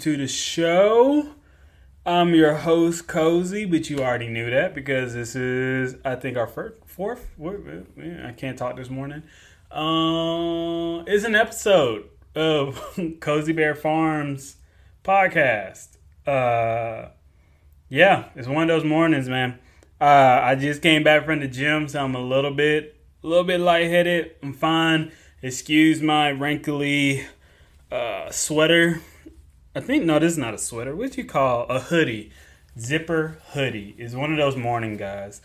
to the show. I'm your host, Cozy, but you already knew that because this is, I think, our first, fourth. I can't talk this morning. Uh, is an episode of Cozy Bear Farms podcast. Uh, yeah, it's one of those mornings, man. Uh, I just came back from the gym, so I'm a little bit, a little bit lightheaded. I'm fine. Excuse my wrinkly uh, sweater. I think no, this is not a sweater. What do you call a hoodie? Zipper hoodie is one of those morning guys.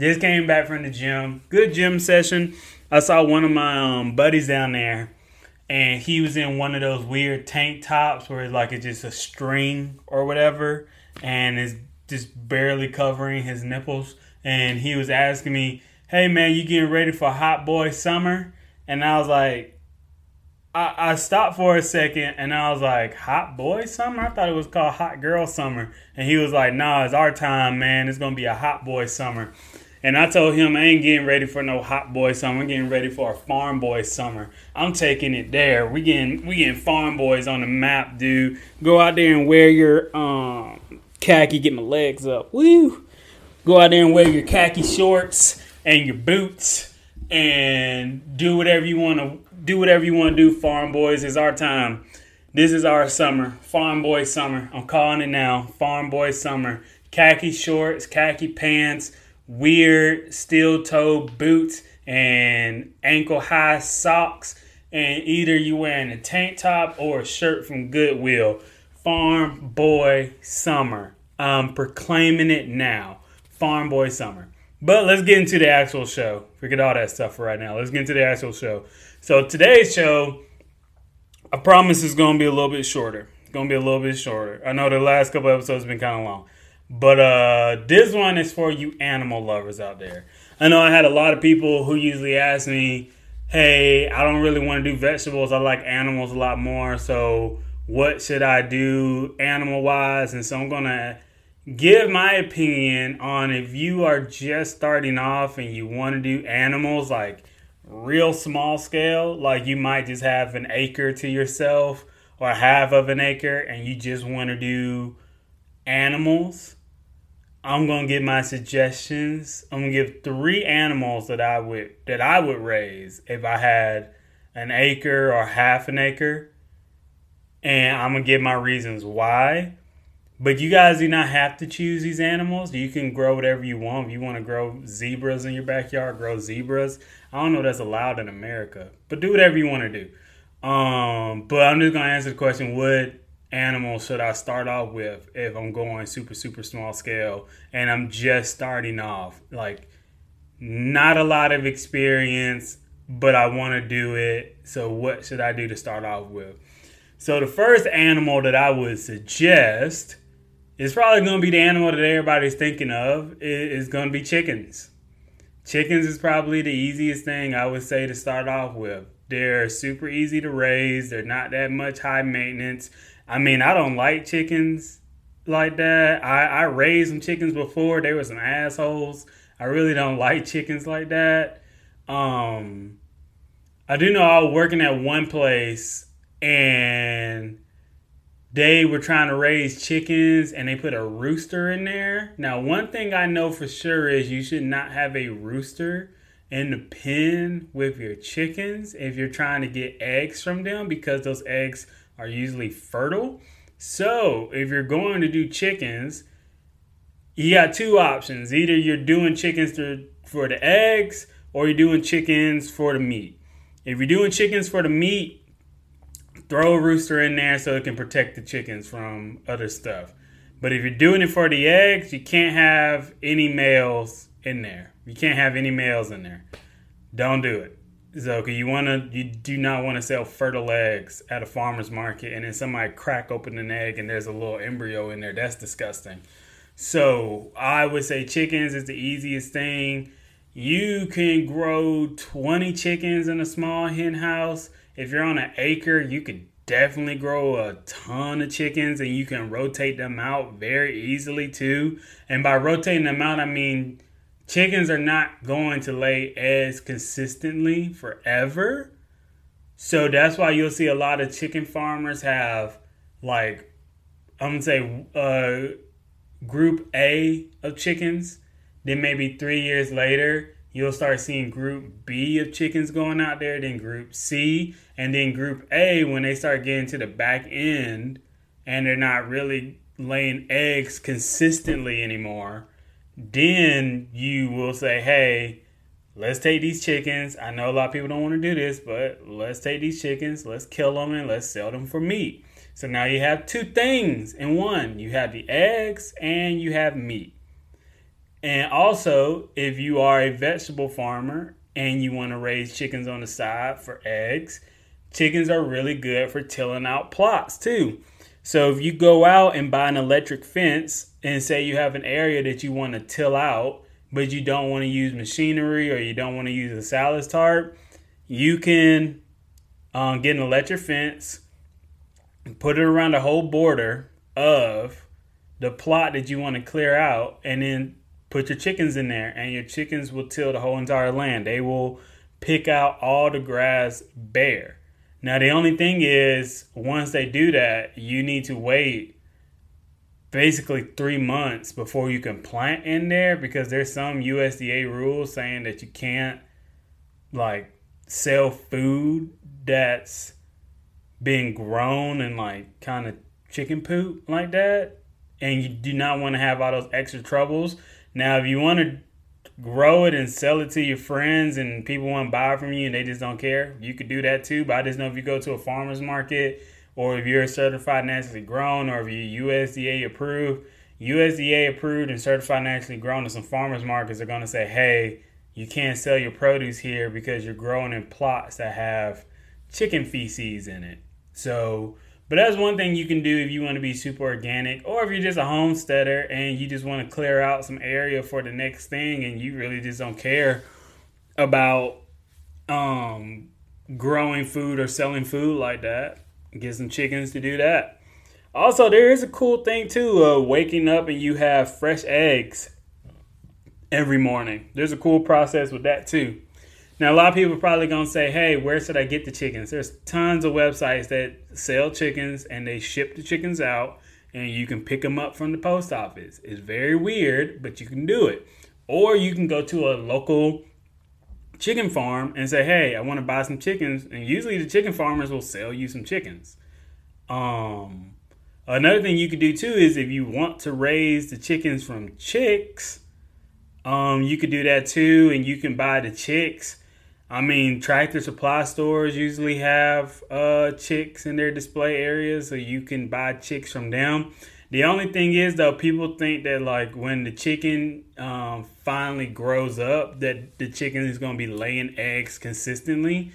Just came back from the gym. Good gym session. I saw one of my um, buddies down there, and he was in one of those weird tank tops where it's like it's just a string or whatever, and it's just barely covering his nipples. And he was asking me, "Hey man, you getting ready for hot boy summer?" And I was like, I, stopped for a second and I was like, Hot Boy Summer? I thought it was called Hot Girl Summer. And he was like, Nah, it's our time, man. It's going to be a Hot Boy Summer. And I told him I ain't getting ready for no hot boy summer. I'm getting ready for a farm boy summer. I'm taking it there. We getting we getting farm boys on the map, dude. Go out there and wear your um khaki. Get my legs up. Woo! Go out there and wear your khaki shorts and your boots and do whatever you want to do. Whatever you want to do, farm boys. It's our time. This is our summer, farm boy summer. I'm calling it now, farm boy summer. Khaki shorts, khaki pants, weird steel toe boots, and ankle high socks. And either you wearing a tank top or a shirt from Goodwill. Farm boy summer. I'm proclaiming it now. Farm boy summer. But let's get into the actual show. Forget all that stuff for right now. Let's get into the actual show. So today's show, I promise, is going to be a little bit shorter. It's going to be a little bit shorter. I know the last couple episodes have been kind of long, but uh, this one is for you animal lovers out there. I know I had a lot of people who usually ask me, "Hey, I don't really want to do vegetables. I like animals a lot more. So what should I do animal wise?" And so I'm gonna give my opinion on if you are just starting off and you want to do animals like real small scale, like you might just have an acre to yourself or half of an acre and you just want to do animals. I'm gonna give my suggestions. I'm gonna give three animals that I would that I would raise if I had an acre or half an acre, and I'm gonna give my reasons why. But you guys do not have to choose these animals. You can grow whatever you want. If you want to grow zebras in your backyard, grow zebras. I don't know if that's allowed in America, but do whatever you want to do. Um, but I'm just gonna answer the question: What animal should I start off with if I'm going super super small scale and I'm just starting off? Like, not a lot of experience, but I want to do it. So, what should I do to start off with? So, the first animal that I would suggest it's probably going to be the animal that everybody's thinking of is going to be chickens. Chickens is probably the easiest thing I would say to start off with. They're super easy to raise. They're not that much high maintenance. I mean, I don't like chickens like that. I, I raised some chickens before. They were some assholes. I really don't like chickens like that. Um, I do know I was working at one place and they were trying to raise chickens and they put a rooster in there. Now, one thing I know for sure is you should not have a rooster in the pen with your chickens if you're trying to get eggs from them because those eggs are usually fertile. So, if you're going to do chickens, you got two options. Either you're doing chickens to, for the eggs or you're doing chickens for the meat. If you're doing chickens for the meat, throw a rooster in there so it can protect the chickens from other stuff. But if you're doing it for the eggs, you can't have any males in there. You can't have any males in there. Don't do it. So, you wanna, you do not want to sell fertile eggs at a farmer's market, and then somebody crack open an egg and there's a little embryo in there. That's disgusting. So, I would say chickens is the easiest thing. You can grow 20 chickens in a small hen house if you're on an acre, you could definitely grow a ton of chickens and you can rotate them out very easily too. And by rotating them out, I mean chickens are not going to lay eggs consistently forever. So that's why you'll see a lot of chicken farmers have like I'm gonna say uh, group A of chickens. Then maybe three years later, you'll start seeing group B of chickens going out there, then group C, and then group A when they start getting to the back end and they're not really laying eggs consistently anymore. Then you will say, hey, let's take these chickens. I know a lot of people don't want to do this, but let's take these chickens, let's kill them, and let's sell them for meat. So now you have two things in one you have the eggs and you have meat. And also, if you are a vegetable farmer and you want to raise chickens on the side for eggs, chickens are really good for tilling out plots too. So if you go out and buy an electric fence and say you have an area that you want to till out, but you don't want to use machinery or you don't want to use a silage tarp, you can um, get an electric fence, put it around the whole border of the plot that you want to clear out, and then put your chickens in there, and your chickens will till the whole entire land. They will pick out all the grass bare. Now, the only thing is, once they do that, you need to wait basically three months before you can plant in there because there's some USDA rules saying that you can't like sell food that's being grown and like kind of chicken poop like that and you do not want to have all those extra troubles now if you want to grow it and sell it to your friends and people want to buy from you and they just don't care you could do that too but i just know if you go to a farmer's market or if you're certified naturally grown, or if you're USDA approved, USDA approved and certified naturally grown, and some farmers markets are going to say, hey, you can't sell your produce here because you're growing in plots that have chicken feces in it. So, but that's one thing you can do if you want to be super organic, or if you're just a homesteader and you just want to clear out some area for the next thing, and you really just don't care about um, growing food or selling food like that get some chickens to do that. Also, there is a cool thing too of waking up and you have fresh eggs every morning. There's a cool process with that too. Now, a lot of people are probably gonna say, "Hey, where should I get the chickens?" There's tons of websites that sell chickens and they ship the chickens out, and you can pick them up from the post office. It's very weird, but you can do it. Or you can go to a local chicken farm and say, "Hey, I want to buy some chickens," and usually the chicken farmers will sell you some chickens. Um, another thing you could do too is if you want to raise the chickens from chicks, um, you could do that too, and you can buy the chicks. I mean, tractor supply stores usually have uh, chicks in their display areas, so you can buy chicks from them. The only thing is though, people think that like when the chicken um, finally grows up, that the chicken is going to be laying eggs consistently.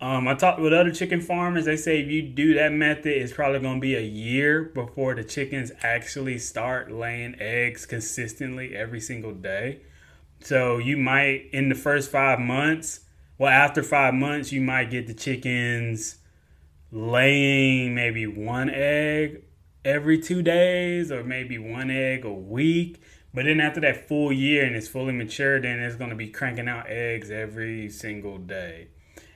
Um, I talked with other chicken farmers. They say if you do that method, it's probably going to be a year before the chickens actually start laying eggs consistently every single day. So you might in the first five months, well, after five months, you might get the chickens laying maybe one egg every two days or maybe one egg a week. But then after that full year and it's fully mature, then it's going to be cranking out eggs every single day.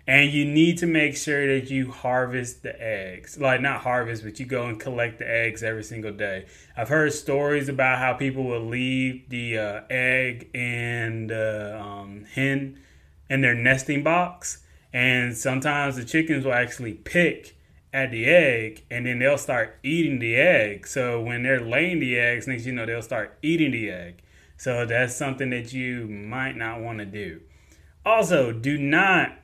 And you need to make sure that you harvest the eggs. Like, not harvest, but you go and collect the eggs every single day. I've heard stories about how people will leave the uh, egg and uh, um, hen in their nesting box. And sometimes the chickens will actually pick at the egg and then they'll start eating the egg. So when they're laying the eggs, next you know they'll start eating the egg. So that's something that you might not want to do. Also, do not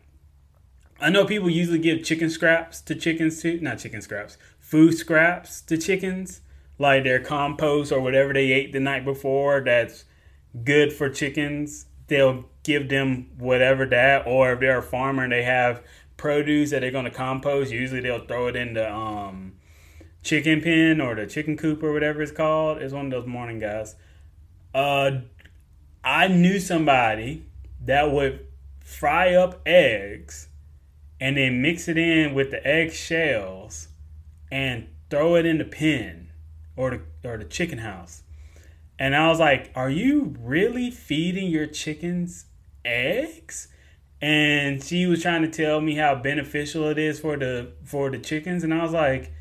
I know people usually give chicken scraps to chickens too, not chicken scraps, food scraps to chickens, like their compost or whatever they ate the night before that's good for chickens. They'll give them whatever that, or if they're a farmer and they have produce that they're going to compost, usually they'll throw it in the um, chicken pen or the chicken coop or whatever it's called. It's one of those morning guys. Uh, I knew somebody that would fry up eggs and then mix it in with the egg shells and throw it in the pen or the or the chicken house. And I was like, "Are you really feeding your chickens eggs?" and she was trying to tell me how beneficial it is for the for the chickens, and I was like,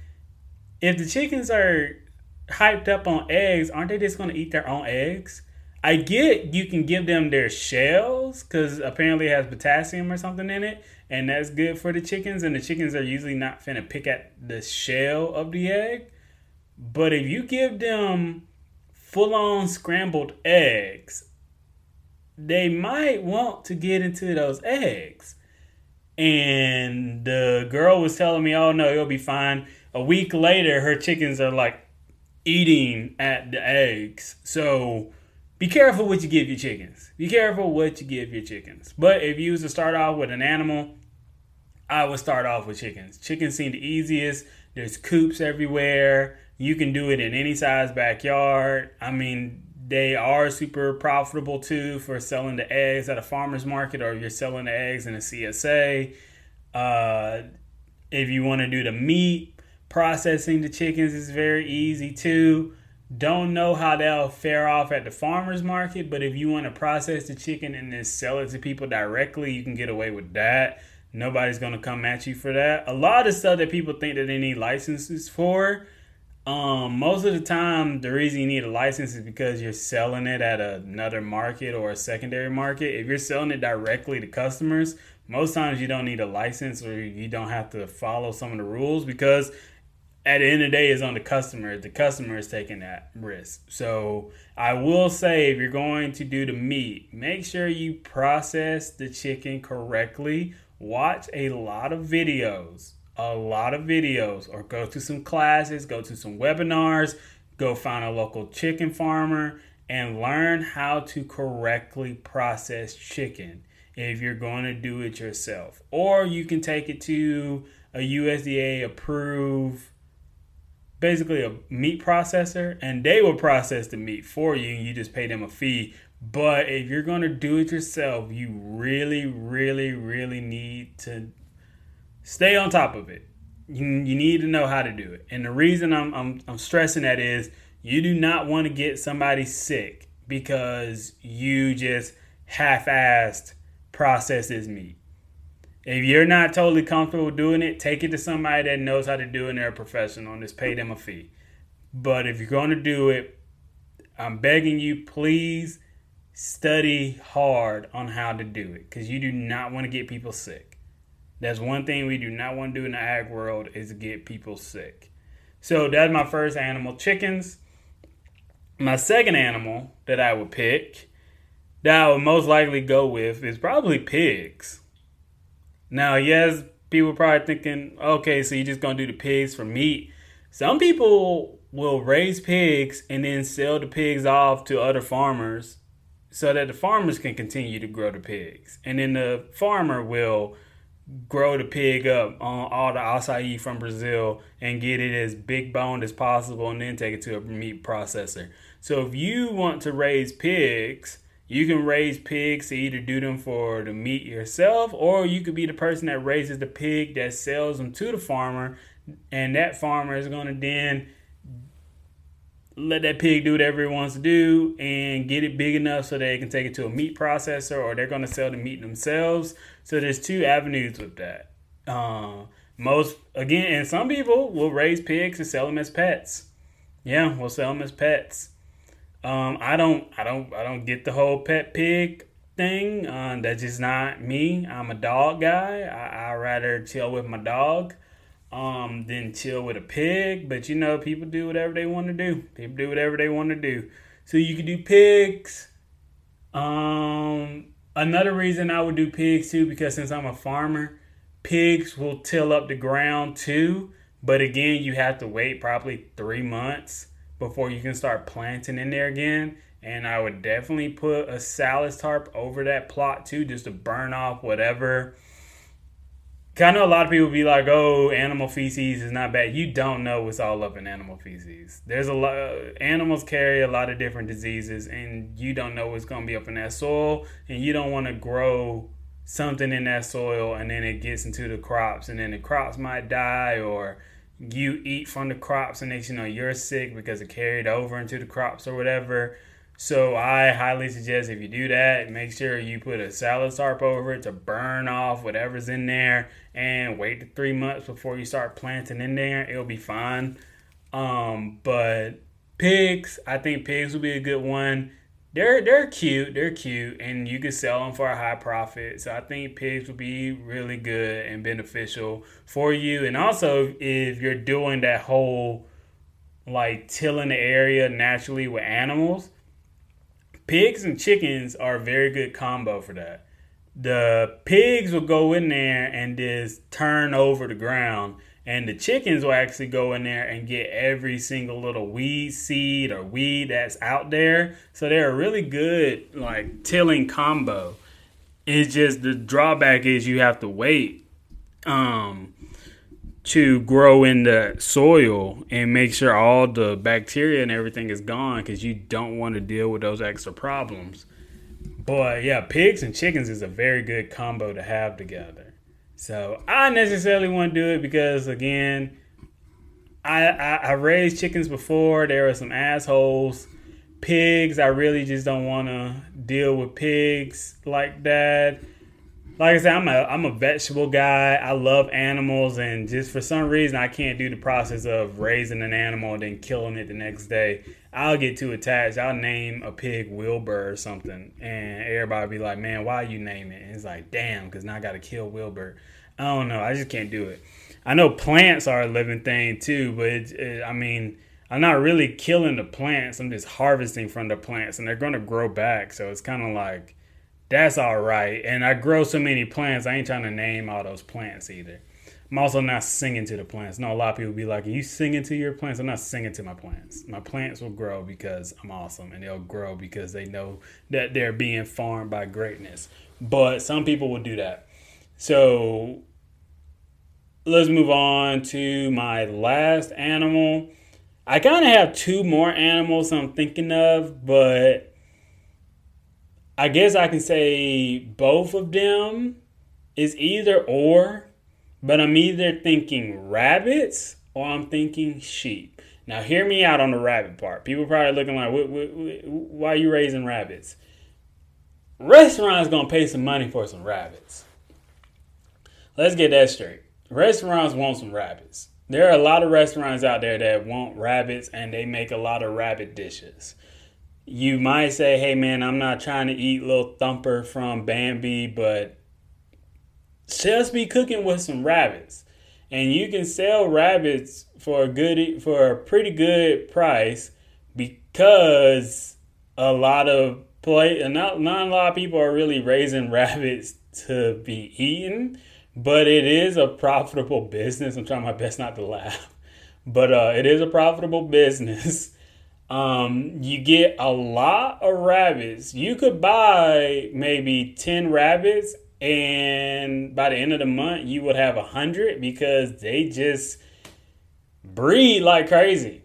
if the chickens are hyped up on eggs, aren't they just gonna eat their own eggs? I get you can give them their shells because apparently it has potassium or something in it, and that's good for the chickens. And the chickens are usually not finna pick at the shell of the egg. But if you give them full on scrambled eggs, they might want to get into those eggs. And the girl was telling me, oh no, it'll be fine. A week later, her chickens are like eating at the eggs. So be careful what you give your chickens. Be careful what you give your chickens. But if you was to start off with an animal, I would start off with chickens. Chickens seem the easiest. There's coops everywhere. You can do it in any size backyard. I mean, they are super profitable too for selling the eggs at a farmer's market or you're selling the eggs in a CSA. Uh, if you want to do the meat, processing the chickens is very easy too. Don't know how they'll fare off at the farmer's market, but if you want to process the chicken and then sell it to people directly, you can get away with that. Nobody's going to come at you for that. A lot of stuff that people think that they need licenses for um, most of the time, the reason you need a license is because you're selling it at another market or a secondary market. If you're selling it directly to customers, most times you don't need a license or you don't have to follow some of the rules because at the end of the day, it's on the customer. The customer is taking that risk. So I will say, if you're going to do the meat, make sure you process the chicken correctly. Watch a lot of videos a lot of videos or go to some classes, go to some webinars, go find a local chicken farmer and learn how to correctly process chicken if you're going to do it yourself. Or you can take it to a USDA approved basically a meat processor and they will process the meat for you you just pay them a fee. But if you're going to do it yourself, you really really really need to stay on top of it. You, you need to know how to do it. And the reason I'm, I'm, I'm stressing that is you do not want to get somebody sick because you just half assed process this meat. If you're not totally comfortable doing it, take it to somebody that knows how to do it and they're a professional and just pay them a fee. But if you're going to do it, I'm begging you, please study hard on how to do it because you do not want to get people sick. That's one thing we do not want to do in the ag world is get people sick. So that's my first animal, chickens. My second animal that I would pick, that I would most likely go with, is probably pigs. Now, yes, people probably thinking, okay, so you're just gonna do the pigs for meat. Some people will raise pigs and then sell the pigs off to other farmers so that the farmers can continue to grow the pigs. And then the farmer will grow the pig up on all the acai from Brazil and get it as big boned as possible and then take it to a meat processor. So if you want to raise pigs, you can raise pigs to either do them for the meat yourself or you could be the person that raises the pig that sells them to the farmer and that farmer is going to then let that pig do whatever it wants to do and get it big enough so they can take it to a meat processor or they're going to sell the meat themselves. So there's two avenues with that. Uh, most again, and some people will raise pigs and sell them as pets. Yeah, we'll sell them as pets. Um, I don't, I don't, I don't get the whole pet pig thing. Uh, that's just not me. I'm a dog guy. I, I rather chill with my dog um, chill with a pig. But you know, people do whatever they want to do. People do whatever they want to do. So you can do pigs. Um, another reason I would do pigs too, because since I'm a farmer, pigs will till up the ground too. But again, you have to wait probably three months before you can start planting in there again. And I would definitely put a silage tarp over that plot too, just to burn off whatever I know a lot of people be like, "Oh, animal feces is not bad." You don't know what's all up in animal feces. There's a lot. Uh, animals carry a lot of different diseases, and you don't know what's gonna be up in that soil, and you don't want to grow something in that soil, and then it gets into the crops, and then the crops might die, or you eat from the crops, and next you know you're sick because it carried over into the crops or whatever. So I highly suggest if you do that, make sure you put a silage tarp over it to burn off whatever's in there and wait three months before you start planting in there. It'll be fine. Um, but pigs, I think pigs will be a good one. They're they're cute, they're cute, and you can sell them for a high profit. So I think pigs will be really good and beneficial for you. And also, if you're doing that whole like tilling the area naturally with animals, pigs and chickens are a very good combo for that. The pigs will go in there and just turn over the ground, and the chickens will actually go in there and get every single little weed seed or weed that's out there. So they're a really good like tilling combo. It's just the drawback is you have to wait. Um, to grow in the soil and make sure all the bacteria and everything is gone because you don't want to deal with those extra problems. But yeah, pigs and chickens is a very good combo to have together. So I necessarily want to do it because again, I, I, I raised chickens before. There were some assholes. Pigs, I really just don't want to deal with pigs like that like I said, I'm a I'm a vegetable guy. I love animals, and just for some reason, I can't do the process of raising an animal and then killing it the next day. I'll get too attached. I'll name a pig Wilbur or something, and everybody be like, "Man, why you name it?" And it's like, "Damn," because now I got to kill Wilbur. I don't know. I just can't do it. I know plants are a living thing too, but it, it, I mean, I'm not really killing the plants. I'm just harvesting from the plants, and they're going to grow back. So it's kind of like that's all right. And I grow so many plants, I ain't trying to name all those plants either. I'm also not singing to the plants. No, a lot of people be like, Are you singing to your plants? I'm not singing to my plants. My plants will grow because I'm awesome and they'll grow because they know that they're being farmed by greatness. But some people will do that. So let's move on to my last animal. I kind of have two more animals I'm thinking of, but I guess I can say both of them is either or, but I'm either thinking rabbits or I'm thinking sheep. Now, hear me out on the rabbit part. People probably looking like, why are you raising rabbits? Restaurants gonna pay some money for some rabbits. Let's get that straight. Restaurants want some rabbits. There are a lot of restaurants out there that want rabbits and they make a lot of rabbit dishes you might say, hey man, I'm not trying to eat little thumper from Bambi, but just be cooking with some rabbits. And you can sell rabbits for a good for a pretty good price because a lot of play not not a lot of people are really raising rabbits to be eaten, but it is a profitable business. I'm trying my best not to laugh. But uh, it is a profitable business. Um, you get a lot of rabbits. You could buy maybe 10 rabbits, and by the end of the month, you would have a 100 because they just breed like crazy.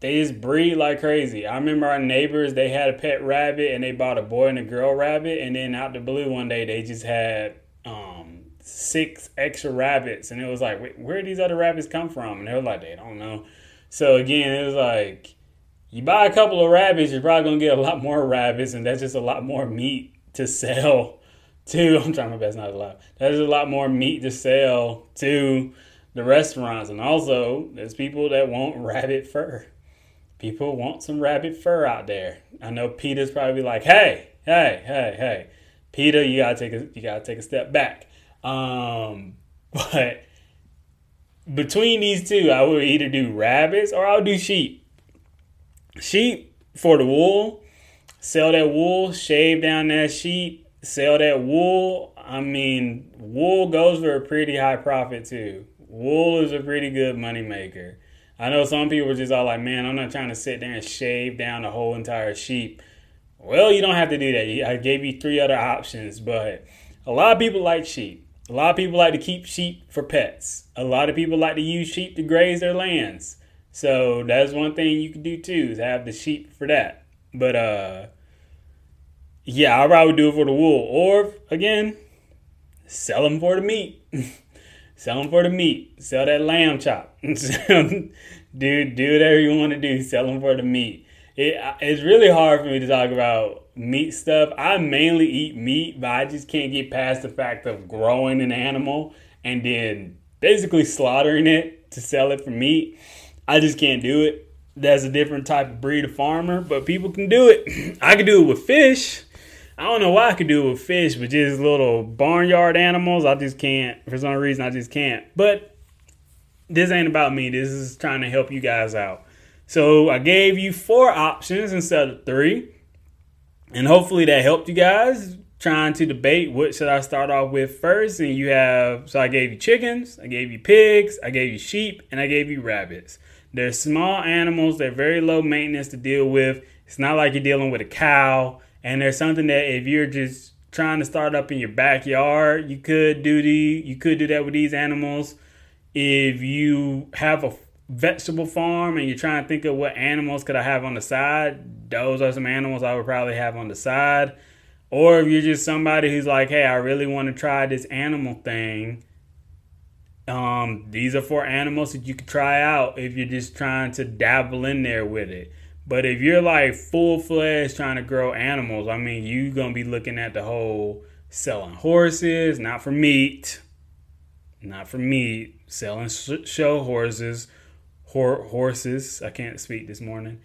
They just breed like crazy. I remember our neighbors, they had a pet rabbit and they bought a boy and a girl rabbit, and then out the blue one day, they just had um, six extra rabbits, and it was like, where these other rabbits come from? And they were like, they don't know. So again, it was like you buy a couple of rabbits, you're probably gonna get a lot more rabbits, and that's just a lot more meat to sell to. I'm trying my best not to laugh. There's a lot more meat to sell to the restaurants, and also there's people that want rabbit fur. People want some rabbit fur out there. I know Peter's probably like, hey, hey, hey, hey, Peter, you gotta take a you gotta take a step back. Um, but between these two, I would either do rabbits or I'll do sheep sheep for the wool. Sell that wool, shave down that sheep, sell that wool. I mean, wool goes for a pretty high profit too. Wool is a pretty good money maker. I know some people are just all like, man, I'm not trying to sit there and shave down the whole entire sheep. Well, you don't have to do that. I gave you three other options, but a lot of people like sheep. A lot of people like to keep sheep for pets. A lot of people like to use sheep to graze their lands. So that's one thing you can do too is have the sheep for that. But uh yeah, I'd probably do it for the wool. Or again, sell them for the meat. sell them for the meat. Sell that lamb chop. do do whatever you want to do. Sell them for the meat. it, it's really hard for me to talk about meat stuff. I mainly eat meat, but I just can't get past the fact of growing an animal and then basically slaughtering it to sell it for meat. I just can't do it. That's a different type of breed of farmer, but people can do it. I can do it with fish. I don't know why I could do it with fish, but just little barnyard animals, I just can't. For some reason, I just can't. But this ain't about me. This is trying to help you guys out. So I gave you four options instead of three. And hopefully that helped you guys trying to debate what should I start off with first. And you have, so I gave you chickens, I gave you pigs, I gave you sheep, and I gave you rabbits. They're small animals, they're very low maintenance to deal with. It's not like you're dealing with a cow. And there's something that if you're just trying to start up in your backyard, you could do the you could do that with these animals. If you have a vegetable farm and you're trying to think of what animals could I have on the side, those are some animals I would probably have on the side. Or if you're just somebody who's like, hey, I really want to try this animal thing, um, these are four animals that you could try out if you're just trying to dabble in there with it. But if you're like full fledged trying to grow animals, I mean, you're gonna be looking at the whole selling horses, not for meat, not for meat, selling show horses, horses. I can't speak this morning.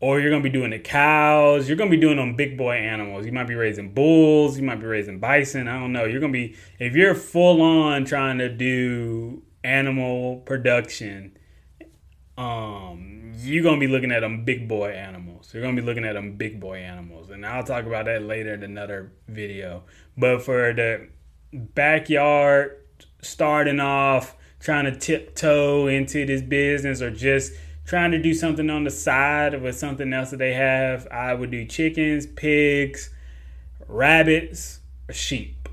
Or you're gonna be doing the cows. You're gonna be doing them big boy animals. You might be raising bulls. You might be raising bison. I don't know. You're gonna be if you're full on trying to do animal production. Um, you're gonna be looking at them big boy animals. You're gonna be looking at them big boy animals, and I'll talk about that later in another video. But for the backyard starting off trying to tiptoe into this business or just trying to do something on the side with something else that they have, I would do chickens, pigs, rabbits, sheep.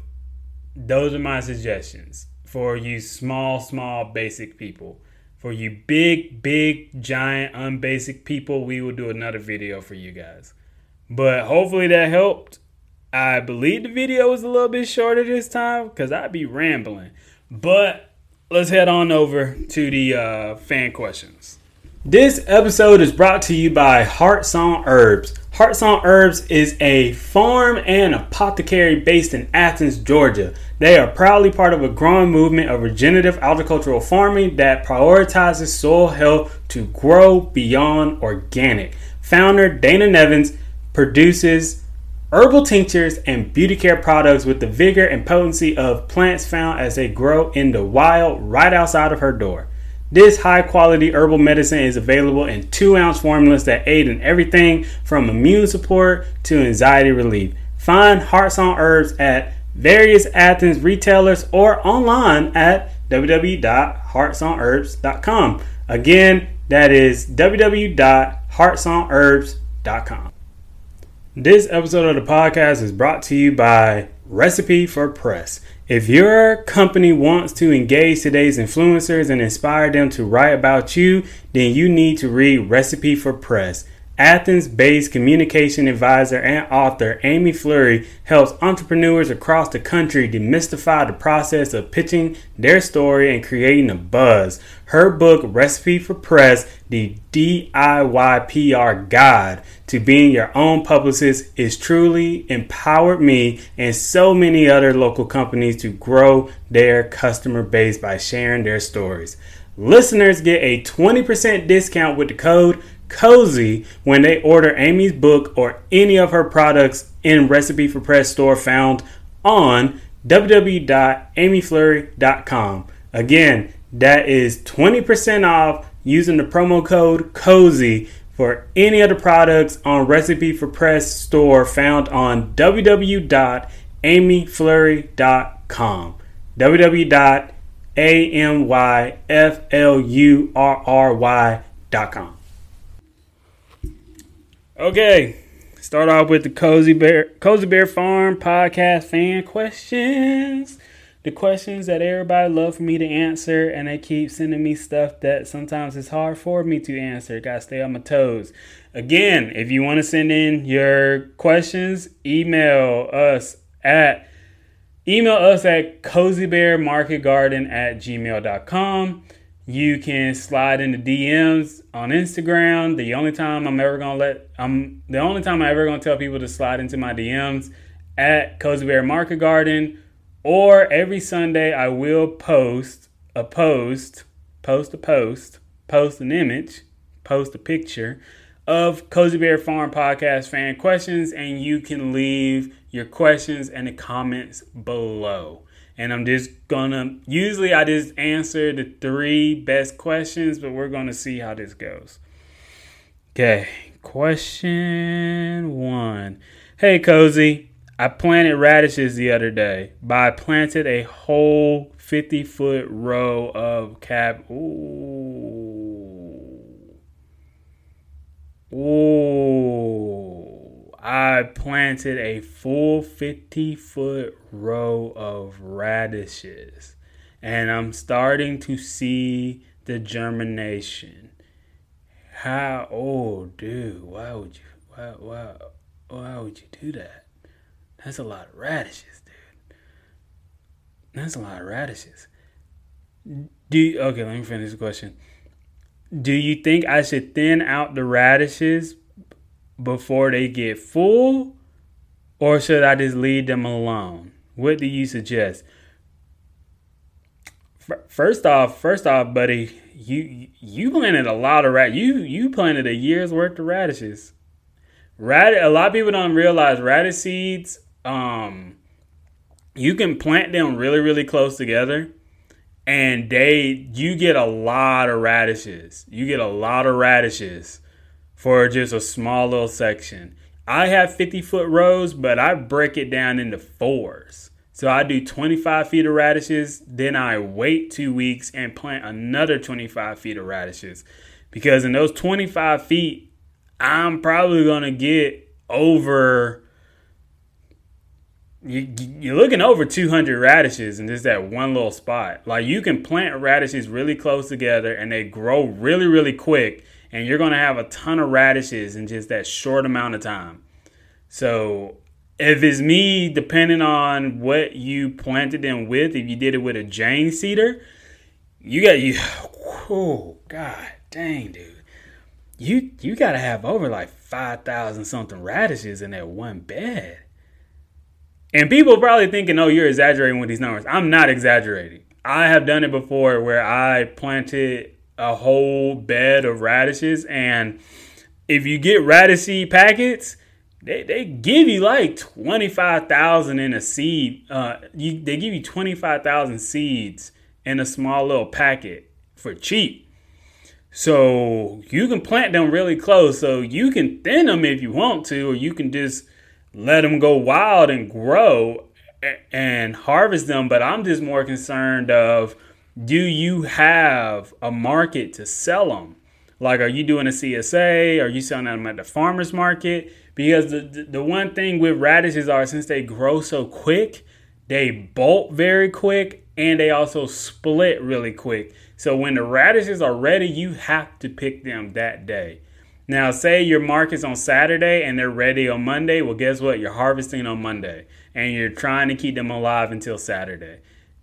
Those are my suggestions for you small, small, basic people. For you big, big, giant, unbasic people, we will do another video for you guys. But hopefully that helped. I believe the video was a little bit shorter this time because I'd be rambling. But let's head on over to the uh, fan questions. This episode is brought to you by Heart Song Herbs. Heart Song Herbs is a farm and apothecary based in Athens, Georgia. They are proudly part of a growing movement of regenerative agricultural farming that prioritizes soil health to grow beyond organic. Founder Dana Nevins produces herbal tinctures, and beauty care products with the vigor and potency of plants found as they grow in the wild right outside of her door. This high quality herbal medicine is available in two ounce formulas that aid in everything from immune support to anxiety relief. Find Heart Song Herbs at various Athens retailers or online at www.heartsongherbs.com. Again, that is www.heartsongherbs.com. This episode of the podcast is brought to you by Recipe for Press. If your company wants to engage today's influencers and inspire them to write about you, then you need to read Recipe for Press. Athens based communication advisor and author Amy Flurry helps entrepreneurs across the country demystify the process of pitching their story and creating a buzz. Her book, Recipe for Press, the DIY PR Guide to Being Your Own Publicist, is truly empowered me and so many other local companies to grow their customer base by sharing their stories. Listeners get a 20% discount with the code cozy when they order Amy's book or any of her products in Recipe for Press store found on www.amyflurry.com. Again, that is 20% off using the promo code COZY for any of the products on Recipe for Press store found on www.amyflurry.com. www.amyflurry.com. Okay, start off with the Cozy Bear Cozy Bear Farm podcast fan questions. The questions that everybody love for me to answer, and they keep sending me stuff that sometimes it's hard for me to answer. Gotta stay on my toes. Again, if you want to send in your questions, email us at email us at cozybearmarketgarden at gmail.com. You can slide into DMs on Instagram. The only time I'm ever gonna let I'm the only time I'm ever gonna tell people to slide into my DMs at Cozy Bear Market Garden, or every Sunday I will post a post, post a post, post an image, post a picture of Cozy Bear Farm Podcast fan questions, and you can leave your questions in the comments below. And I'm just gonna, usually I just answer the three best questions, but we're gonna see how this goes. Okay, question one. Hey, Cozy, I planted radishes the other day, but I planted a whole 50 foot row of cab. Ooh. Ooh, I planted a full 50 foot row of radishes and I'm starting to see the germination. How, oh, dude, why would you, why, why, why would you do that? That's a lot of radishes, dude. That's a lot of radishes. Do okay, let me finish the question. Do you think I should thin out the radishes before they get full? Or should I just leave them alone? What do you suggest? First off, first off, buddy, you you planted a lot of rat. You you planted a year's worth of radishes. Rad. A lot of people don't realize radish seeds. Um, you can plant them really really close together, and they you get a lot of radishes. You get a lot of radishes for just a small little section. I have 50 foot rows, but I break it down into fours. So I do 25 feet of radishes, then I wait two weeks and plant another 25 feet of radishes. Because in those 25 feet, I'm probably going to get over you, you're looking over 200 radishes in just that one little spot. Like you can plant radishes really close together and they grow really, really quick, and you're gonna have a ton of radishes in just that short amount of time. So if it's me, depending on what you planted them with, if you did it with a Jang seeder, you got you. Oh God, dang, dude, you you gotta have over like five thousand something radishes in that one bed. And people probably thinking, oh, you're exaggerating with these numbers. I'm not exaggerating. I have done it before where I planted a whole bed of radishes. And if you get radish seed packets, they, they give you like 25,000 in a seed. Uh, you, they give you 25,000 seeds in a small little packet for cheap. So you can plant them really close. So you can thin them if you want to, or you can just let them go wild and grow and harvest them but i'm just more concerned of do you have a market to sell them like are you doing a csa are you selling them at the farmers market? Because the, the one thing with radishes are since they grow so quick they bolt very quick and they also split really quick. So when the radishes are ready you have to pick them that day. Now, say your market's on Saturday and they're ready on Monday. Well, guess what? You're harvesting on Monday and you're trying to keep them alive until Saturday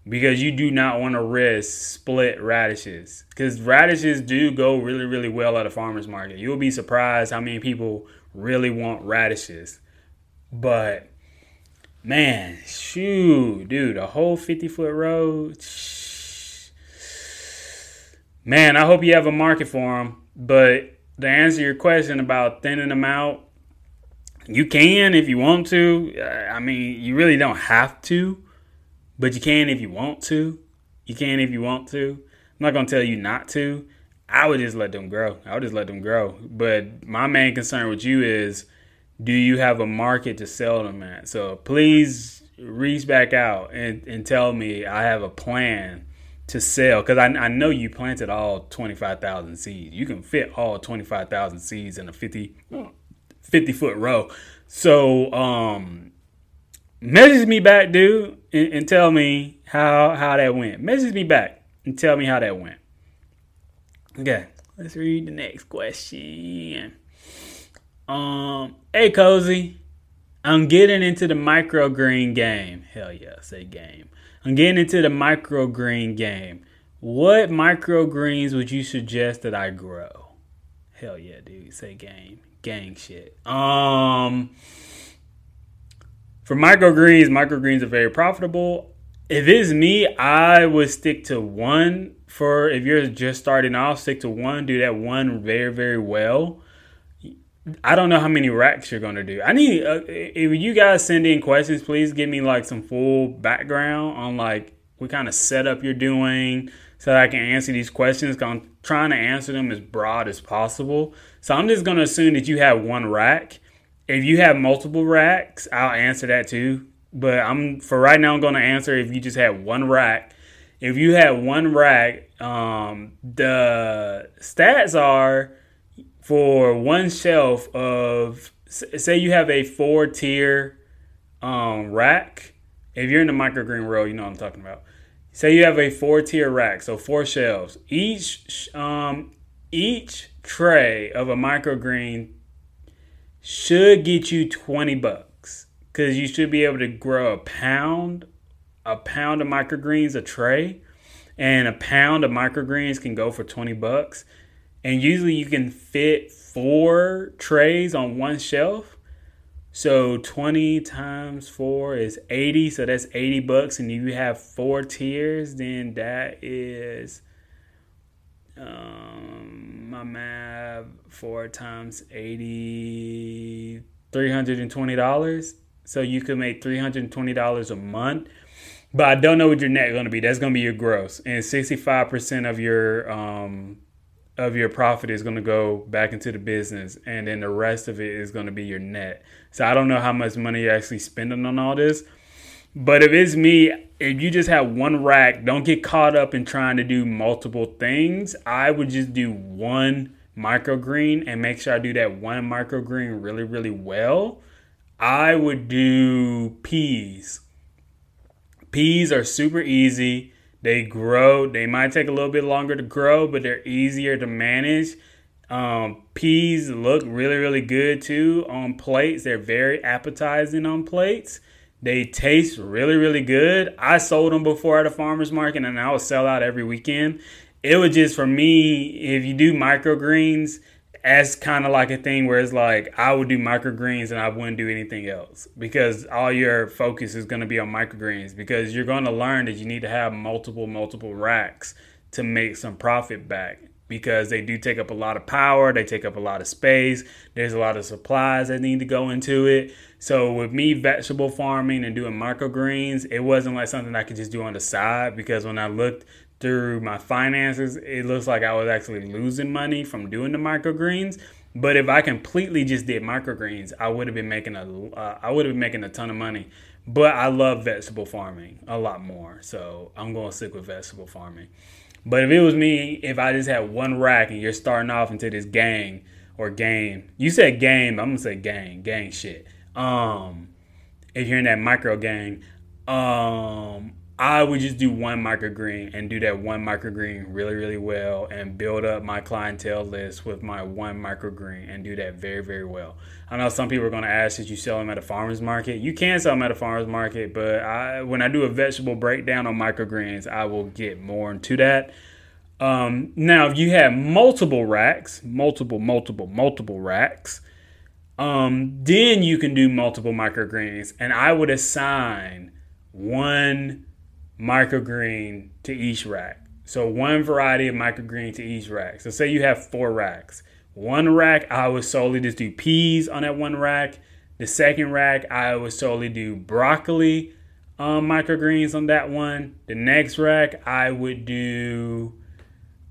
because you do not want to risk split radishes because radishes do go really, really well at a farmer's market. You'll be surprised how many people really want radishes. But man, shoo, dude, a whole 50 foot row. Man, I hope you have a market for them. But to answer your question about thinning them out, you can if you want to. I mean, you really don't have to, but you can if you want to. You can if you want to. I'm not gonna tell you not to. I would just let them grow. I would just let them grow. But my main concern with you is, do you have a market to sell them at? So please reach back out and, and tell me I have a plan to sell because I, I know you planted all 25,000 seeds. You can fit all 25,000 seeds in a 50, 50 foot row. So, um, message me back, dude, and, and tell me how, how that went. Message me back and tell me how that went. Okay, let's read the next question. Um, hey, Cozy, I'm getting into the microgreen game. Hell yeah, say game. I'm getting into the microgreen game. What microgreens would you suggest that I grow? Hell yeah, dude. Say game. Gang shit. Um for microgreens, microgreens are very profitable. If it's me, I would stick to one for if you're just starting off, stick to one, do that one very, very well. I don't know how many racks you're going to do. I need, uh, if you guys send in questions, please give me like some full background on like what kind of setup you're doing so that I can answer these questions. I'm trying to answer them as broad as possible. So I'm just going to assume that you have one rack if you have multiple racks, I'll answer that too. But I'm for right now. I'm going to answer if you just have one rack. If you have one rack, um, the stats are for one shelf of say you have a four tier um, rack. If you're in the microgreen world, you know what I'm talking about. Say you have a four tier rack, so four shelves. Each um, each tray of a microgreen should get you 20 bucks because you should be able to grow a pound a pound of microgreens a tray and a pound of microgreens can go for 20 bucks. And usually you can fit four trays on one shelf. So 20 times 4 is 80 so that's 80 bucks and if you have four tiers then that is um, my math four times 80 $320 so you could make $320 a month. But i don't know what your net going to be. That's going to be your gross. And 65% of your um, of your profit is going to go back into the business. And then the rest of it is going to be your net. So i don't know how much money you're actually spending on all this but if it's me, if you just have one rack, don't get caught up in trying to do multiple things. I would just do one microgreen and make sure I do that one microgreen really, really well. I would do peas. Peas are super easy. They grow. They might take a little bit longer to grow, but they're easier to manage. Um, peas look really, really good too on plates. They're very appetizing on plates. They taste really, really good. I sold them before at a farmer's market and I would sell out every weekend. It was just for me, if you do microgreens, that's kind of like a thing where it's like I would do microgreens and I wouldn't do anything else because all your focus is going to be on microgreens because you're going to learn that you need to have multiple, multiple racks to make some profit back because they do take up a lot of power, they take up a lot of space, there's a lot of supplies that need to go into it. So with me vegetable farming and doing microgreens, it wasn't like something I could just do on the side because when I looked through my finances, it looks like I was actually losing money from doing the microgreens. But if I completely just did microgreens, I would have been making a uh, I would have been making a ton of money. But I love vegetable farming a lot more, so I'm going to stick with vegetable farming. But if it was me, if I just had one rack and you're starting off into this gang or game, you said game, I'm gonna say gang, gang shit. Um, if you're in that micro gang, um, I would just do one microgreen and do that one microgreen really, really well and build up my clientele list with my one microgreen and do that very, very well. I know some people are going to ask that you sell them at a farmer's market. You can sell them at a farmer's market, but I, when I do a vegetable breakdown on microgreens, I will get more into that. Um, now, if you have multiple racks, multiple, multiple, multiple racks, um, then you can do multiple microgreens. And I would assign one microgreen to each rack. So one variety of microgreen to each rack. So say you have four racks. One rack, I would solely just do peas on that one rack. The second rack, I would solely do broccoli um, microgreens on that one. The next rack, I would do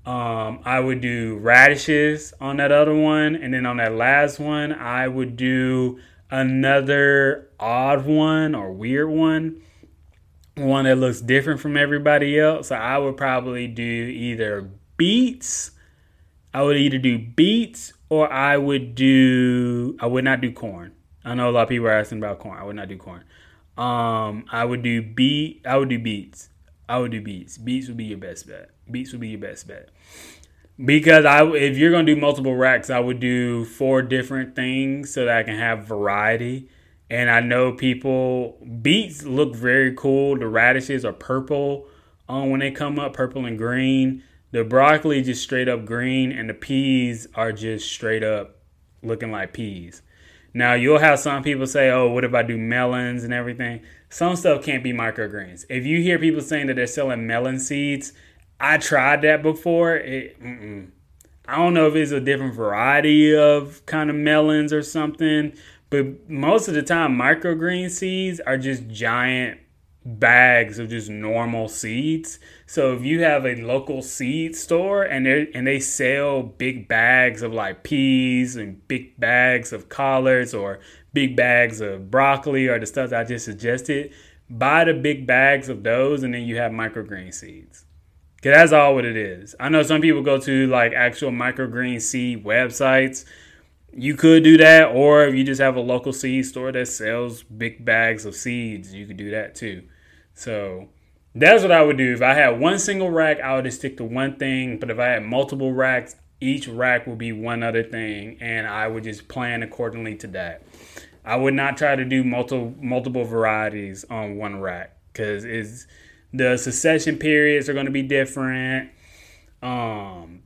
um, I would do radishes on that other one, and then on that last one, I would do another odd one or weird one one that looks different from everybody else. So I would probably do either beets. I would either do beets or I would do I would not do corn. I know a lot of people are asking about corn. I would not do corn. Um, I would do beet. I would do beets. I would do beets. Beets would be your best bet. Beets would be your best bet. Because I, if you're gonna do multiple racks, I would do four different things so that I can have variety. And I know people beets look very cool. The radishes are purple. um, when they come up, purple and green. The broccoli just straight up green, and the peas are just straight up looking like peas. Now you'll have some people say, "Oh, what if I do melons and everything?" Some stuff can't be microgreens. If you hear people saying that they're selling melon seeds, I tried that before. It, I don't know if it's a different variety of kind of melons or something, but most of the time, microgreen seeds are just giant bags of just normal seeds. So if you have a local seed store and they and they sell big bags of like peas and big bags of collards or big bags of broccoli or the stuff I just suggested, buy the big bags of those and then you have microgreen seeds. Cause that's all what it is. I know some people go to like actual microgreen seed websites. You could do that, or if you just have a local seed store that sells big bags of seeds, you could do that too. So that's what I would do. If I had one single rack, I would just stick to one thing. But if I had multiple racks, each rack would be one other thing, and I would just plan accordingly to that. I would not try to do multiple multiple varieties on one rack because it's the succession periods are going to be different. Um,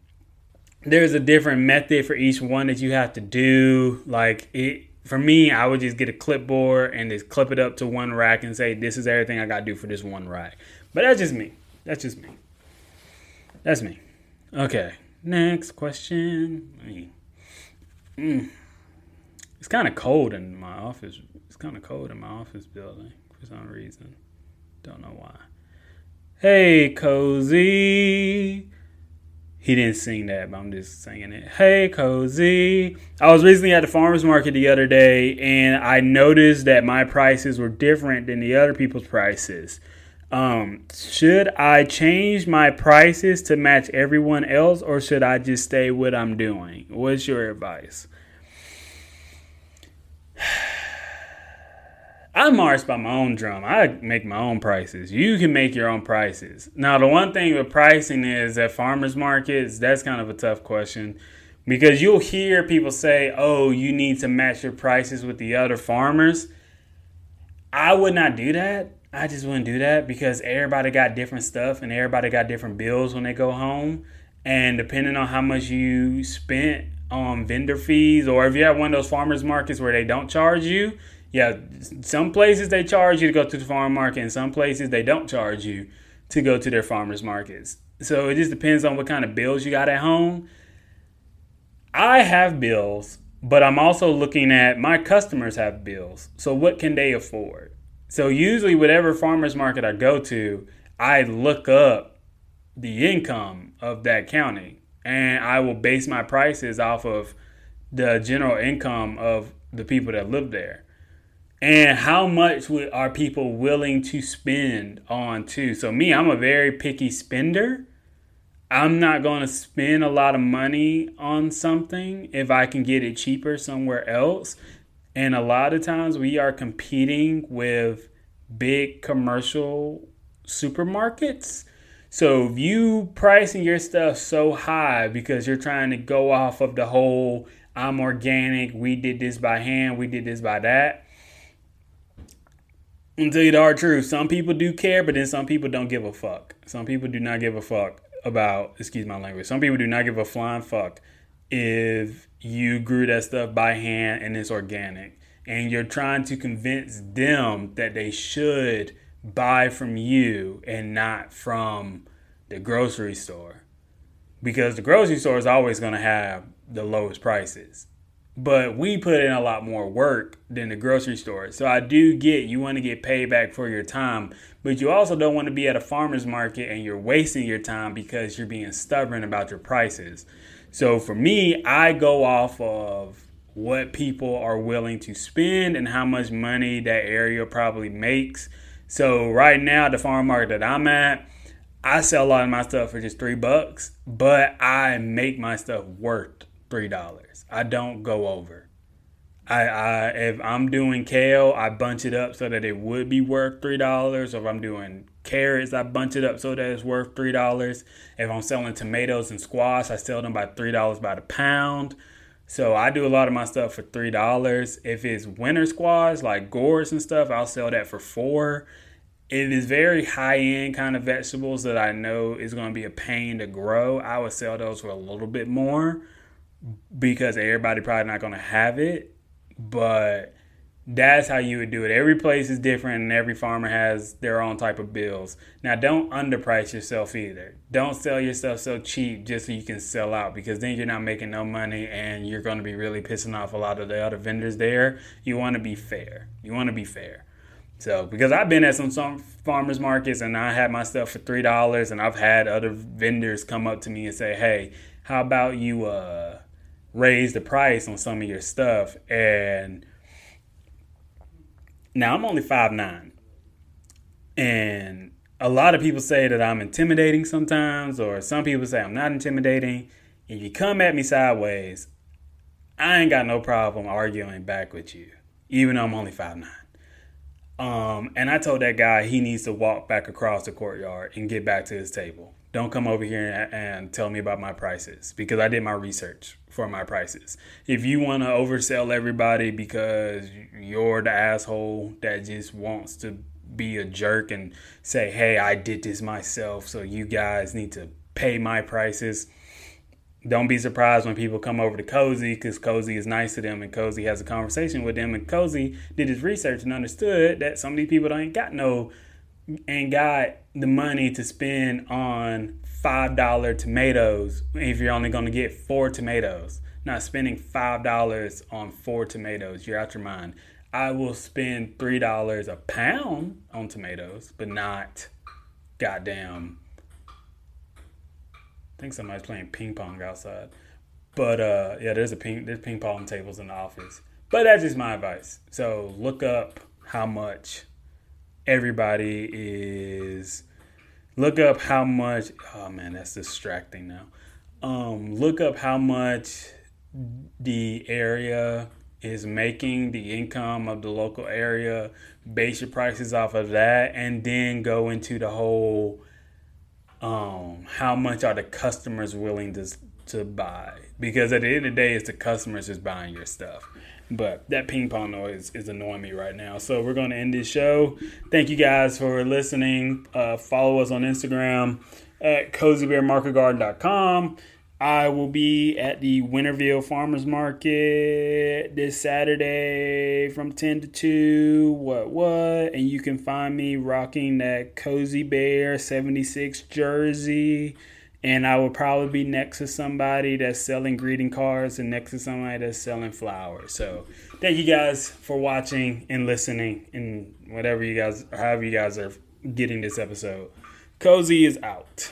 there's a different method for each one that you have to do. Like it for me, I would just get a clipboard and just clip it up to one rack and say, "This is everything I got to do for this one rack." But that's just me. That's just me. That's me. Okay. Next question. Mm. It's kind of cold in my office. It's kind of cold in my office building for some reason. Don't know why. Hey, Cozy. He didn't sing that, but I'm just singing it. Hey, Cozy. I was recently at the farmer's market the other day and I noticed that my prices were different than the other people's prices. Um, should I change my prices to match everyone else or should I just stay what I'm doing? What's your advice? I march by my own drum. I make my own prices. You can make your own prices. Now, the one thing with pricing is at farmers markets, that's kind of a tough question because you'll hear people say, oh, you need to match your prices with the other farmers. I would not do that. I just wouldn't do that because everybody got different stuff and everybody got different bills when they go home. And depending on how much you spent on vendor fees, or if you have one of those farmers markets where they don't charge you, yeah, some places they charge you to go to the farm market, and some places they don't charge you to go to their farmers markets. So it just depends on what kind of bills you got at home. I have bills, but I'm also looking at my customers have bills. So what can they afford? So usually, whatever farmers market I go to, I look up the income of that county, and I will base my prices off of the general income of the people that live there and how much are people willing to spend on too? So me i'm a very picky spender. I'm not going to spend a lot of money on something if i can get it cheaper somewhere else. And a lot of times we are competing with big commercial supermarkets. So if you pricing your stuff so high because you're trying to go off of the whole i'm organic we did this by hand we did this by that and tell you the hard truth, some people do care, but then some people don't give a fuck. Some people do not give a fuck about, excuse my language, some people do not give a flying fuck if you grew that stuff by hand and it's organic. And you're trying to convince them that they should buy from you and not from the grocery store. Because the grocery store is always going to have the lowest prices but we put in a lot more work than the grocery store. So I do get you want to get paid back for your time, but you also don't want to be at a farmer's market and you're wasting your time because you're being stubborn about your prices. So for me, I go off of what people are willing to spend and how much money that area probably makes. So right now, the farm market that I'm at, I sell a lot of my stuff for just three bucks, but I make my stuff worth three dollars. I don't go over. I, I if I'm doing kale, I bunch it up so that it would be worth three dollars. If I'm doing carrots, I bunch it up so that it's worth three dollars. If I'm selling tomatoes and squash, I sell them by three dollars by the pound. So I do a lot of my stuff for three dollars. If it's winter squash like gourds and stuff, I'll sell that for four. it is very high end kind of vegetables that I know is going to be a pain to grow. I would sell those for a little bit more because everybody probably not to have it, but that's how you would do it. Every place is different and every farmer has their own type of bills. Now, don't underprice yourself either. Don't sell yourself so cheap just so you can sell out because then you're not making no money and you're going to be really pissing off a lot of the other vendors there. You want to be fair. You want to be fair. So, because I've been at some, some farmers markets and I had my stuff for three dollars, and I've had other vendors come up to me and say, "Hey, how about you uh, raise the price on some of your stuff?" And now I'm only five nine, and a lot of people say that I'm intimidating sometimes, or some people say I'm not intimidating. If you come at me sideways, I ain't got no problem arguing back with you, even though I'm only five nine. Um, and I told that guy he needs to walk back across the courtyard and get back to his table. Don't come over here and tell me about my prices because I did my research for my prices. If you want to oversell everybody because you're the asshole that just wants to be a jerk and say, hey, I did this myself, so you guys need to pay my prices don't be surprised when people come over to Cozy because Cozy is nice to them and Cozy has a conversation with them. And Cozy did his research and understood that some of these people ain't got no, ain't got the money to spend on $5 tomatoes if you're only going to get four tomatoes. Not spending $5 on four tomatoes. You're out your mind. I will spend $3 a pound on tomatoes, but not goddamn I think somebody's playing ping pong outside. But uh, yeah, there's a ping there's ping pong tables in the office. But that's just my advice. So look up how much everybody is. Look up how much. Oh man, that's distracting now. Um, look up how much the area is making, the income of the local area. Base your prices off of that, and then go into the whole um, how much are the customers willing to to buy? Because at the end of the day, it's the customers just buying your stuff. But that ping pong noise is annoying me right now. So we're going to end this show. Thank you guys for listening. Uh, follow us on Instagram at cozybearmarketgarden.com. I will be at the Winterville Farmers Market this Saturday from 10 to 2. What, what? And you can find me rocking that Cozy Bear 76 jersey. And I will probably be next to somebody that's selling greeting cards and next to somebody that's selling flowers. So thank you guys for watching and listening and whatever you guys, however you guys are getting this episode. Cozy is out.